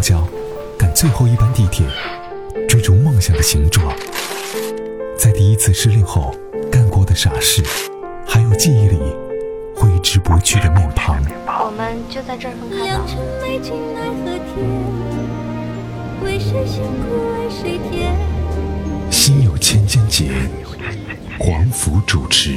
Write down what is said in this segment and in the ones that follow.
交，赶最后一班地铁，追逐梦想的形状，在第一次失恋后干过的傻事，还有记忆里挥之不去的面庞。我们就在这儿分开吧。心有千千结，黄甫主持。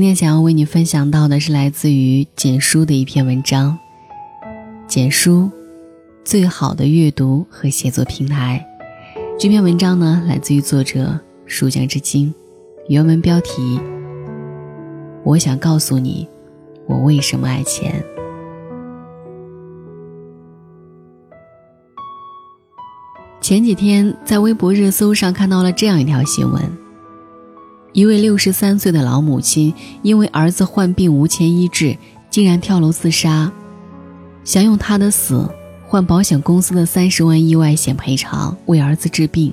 今天想要为你分享到的是来自于简书的一篇文章。简书，最好的阅读和写作平台。这篇文章呢，来自于作者书江之金。原文标题：我想告诉你，我为什么爱钱。前几天在微博热搜上看到了这样一条新闻。一位六十三岁的老母亲，因为儿子患病无钱医治，竟然跳楼自杀，想用他的死换保险公司的三十万意外险赔偿，为儿子治病。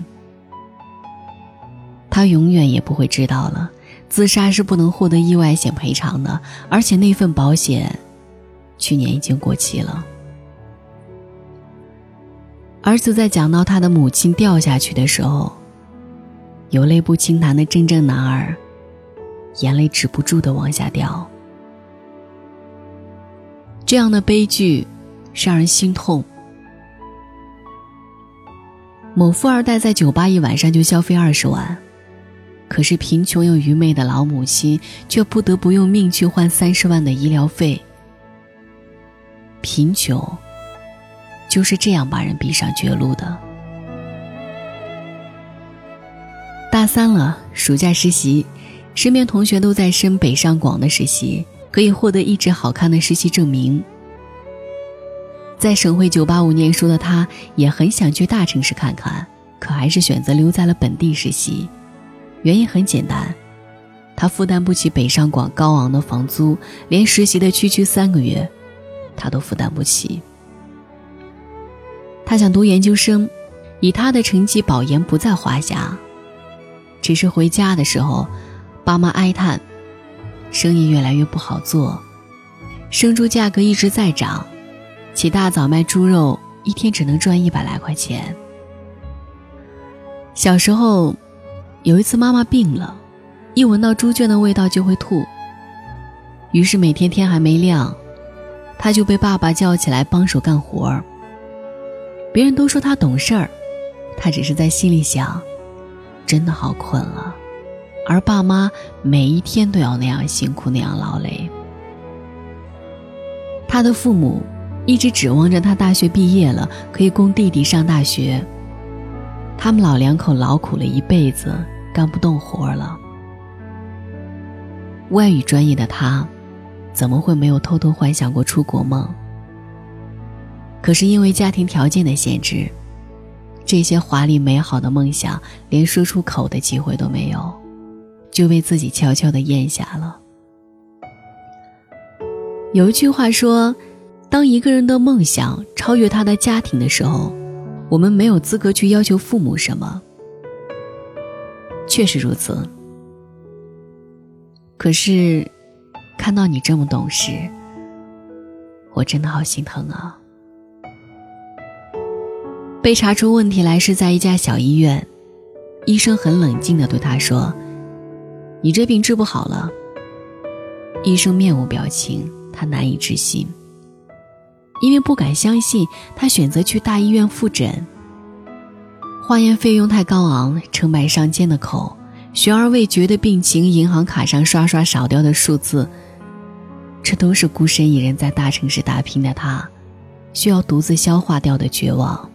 他永远也不会知道了，自杀是不能获得意外险赔偿的，而且那份保险，去年已经过期了。儿子在讲到他的母亲掉下去的时候。有泪不轻弹的真正男儿，眼泪止不住的往下掉。这样的悲剧，让人心痛。某富二代在酒吧一晚上就消费二十万，可是贫穷又愚昧的老母亲却不得不用命去换三十万的医疗费。贫穷，就是这样把人逼上绝路的。大三了，暑假实习，身边同学都在申北上广的实习，可以获得一纸好看的实习证明。在省会985念书的他，也很想去大城市看看，可还是选择留在了本地实习。原因很简单，他负担不起北上广高昂的房租，连实习的区区三个月，他都负担不起。他想读研究生，以他的成绩，保研不在话下。只是回家的时候，爸妈哀叹，生意越来越不好做，生猪价格一直在涨，起大早卖猪肉，一天只能赚一百来块钱。小时候，有一次妈妈病了，一闻到猪圈的味道就会吐，于是每天天还没亮，他就被爸爸叫起来帮手干活儿。别人都说他懂事儿，他只是在心里想。真的好困了，而爸妈每一天都要那样辛苦，那样劳累。他的父母一直指望着他大学毕业了可以供弟弟上大学。他们老两口劳苦了一辈子，干不动活了。外语专业的他，怎么会没有偷偷幻想过出国梦？可是因为家庭条件的限制。这些华丽美好的梦想，连说出口的机会都没有，就被自己悄悄的咽下了。有一句话说：“当一个人的梦想超越他的家庭的时候，我们没有资格去要求父母什么。”确实如此。可是，看到你这么懂事，我真的好心疼啊。被查出问题来是在一家小医院，医生很冷静地对他说：“你这病治不好了。”医生面无表情，他难以置信，因为不敢相信，他选择去大医院复诊。化验费用太高昂，成百上千的口，悬而未决的病情，银行卡上刷刷少掉的数字，这都是孤身一人在大城市打拼的他，需要独自消化掉的绝望。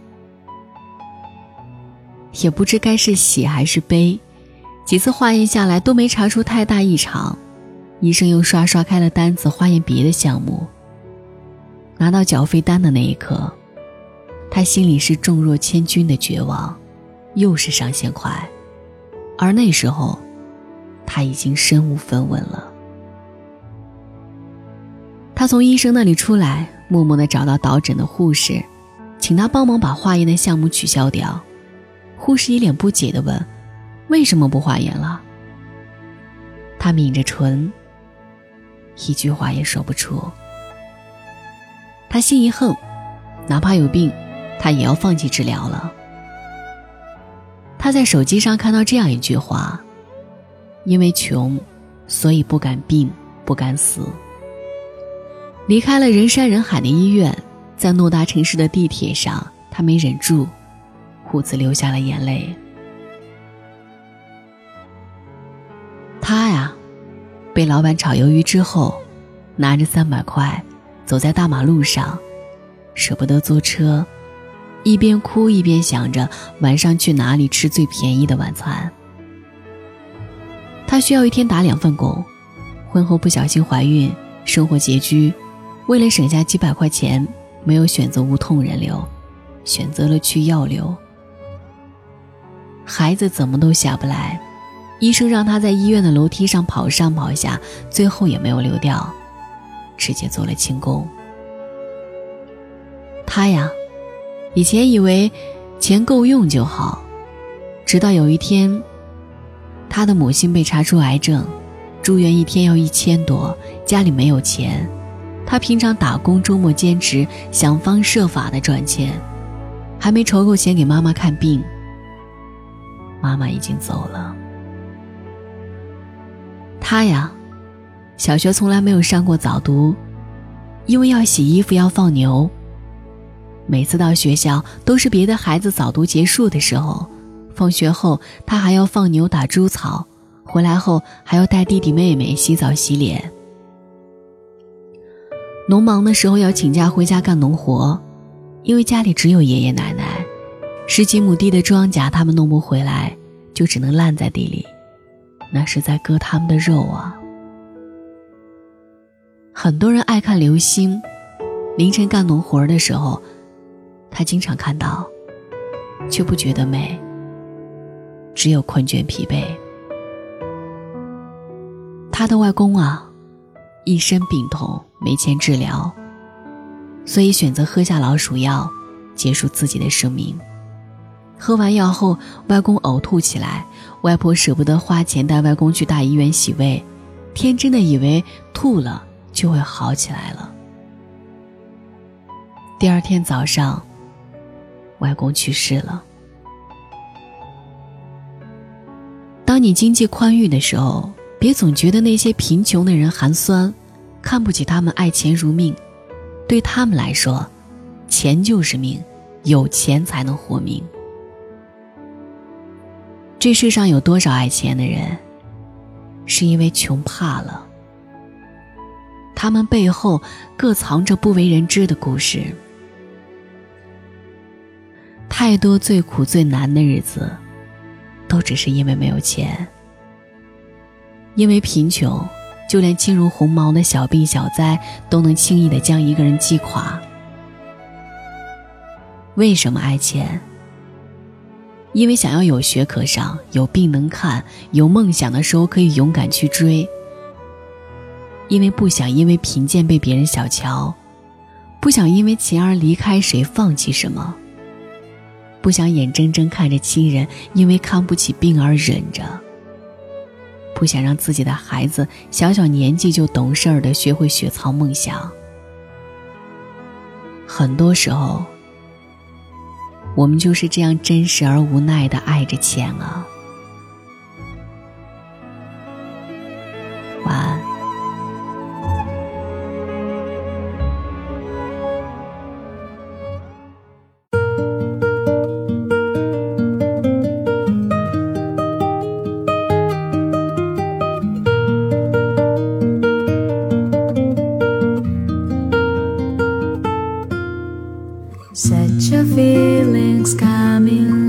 也不知该是喜还是悲，几次化验下来都没查出太大异常，医生又刷刷开了单子，化验别的项目。拿到缴费单的那一刻，他心里是重若千钧的绝望，又是上千块，而那时候，他已经身无分文了。他从医生那里出来，默默的找到导诊的护士，请他帮忙把化验的项目取消掉。护士一脸不解的问：“为什么不化验了？”他抿着唇，一句话也说不出。他心一横，哪怕有病，他也要放弃治疗了。他在手机上看到这样一句话：“因为穷，所以不敢病，不敢死。”离开了人山人海的医院，在偌大城市的地铁上，他没忍住，兀自流下了眼泪。他呀，被老板炒鱿鱼之后，拿着三百块。走在大马路上，舍不得坐车，一边哭一边想着晚上去哪里吃最便宜的晚餐。他需要一天打两份工，婚后不小心怀孕，生活拮据，为了省下几百块钱，没有选择无痛人流，选择了去药流。孩子怎么都下不来，医生让他在医院的楼梯上跑上跑下，最后也没有流掉。直接做了清宫。他呀，以前以为钱够用就好，直到有一天，他的母亲被查出癌症，住院一天要一千多，家里没有钱，他平常打工，周末兼职，想方设法的赚钱，还没筹够钱给妈妈看病，妈妈已经走了。他呀。小学从来没有上过早读，因为要洗衣服要放牛。每次到学校都是别的孩子早读结束的时候，放学后他还要放牛打猪草，回来后还要带弟弟妹妹洗澡洗脸。农忙的时候要请假回家干农活，因为家里只有爷爷奶奶，十几亩地的庄稼他们弄不回来，就只能烂在地里，那是在割他们的肉啊。很多人爱看流星，凌晨干农活的时候，他经常看到，却不觉得美，只有困倦疲惫。他的外公啊，一身病痛，没钱治疗，所以选择喝下老鼠药，结束自己的生命。喝完药后，外公呕吐起来，外婆舍不得花钱带外公去大医院洗胃，天真的以为吐了。就会好起来了。第二天早上，外公去世了。当你经济宽裕的时候，别总觉得那些贫穷的人寒酸，看不起他们爱钱如命。对他们来说，钱就是命，有钱才能活命。这世上有多少爱钱的人，是因为穷怕了。他们背后各藏着不为人知的故事。太多最苦最难的日子，都只是因为没有钱。因为贫穷，就连轻如鸿毛的小病小灾都能轻易的将一个人击垮。为什么爱钱？因为想要有学可上，有病能看，有梦想的时候可以勇敢去追。因为不想因为贫贱被别人小瞧，不想因为钱而离开谁、放弃什么，不想眼睁睁看着亲人因为看不起病而忍着，不想让自己的孩子小小年纪就懂事儿的学会雪藏梦想。很多时候，我们就是这样真实而无奈的爱着钱啊。晚安 feelings coming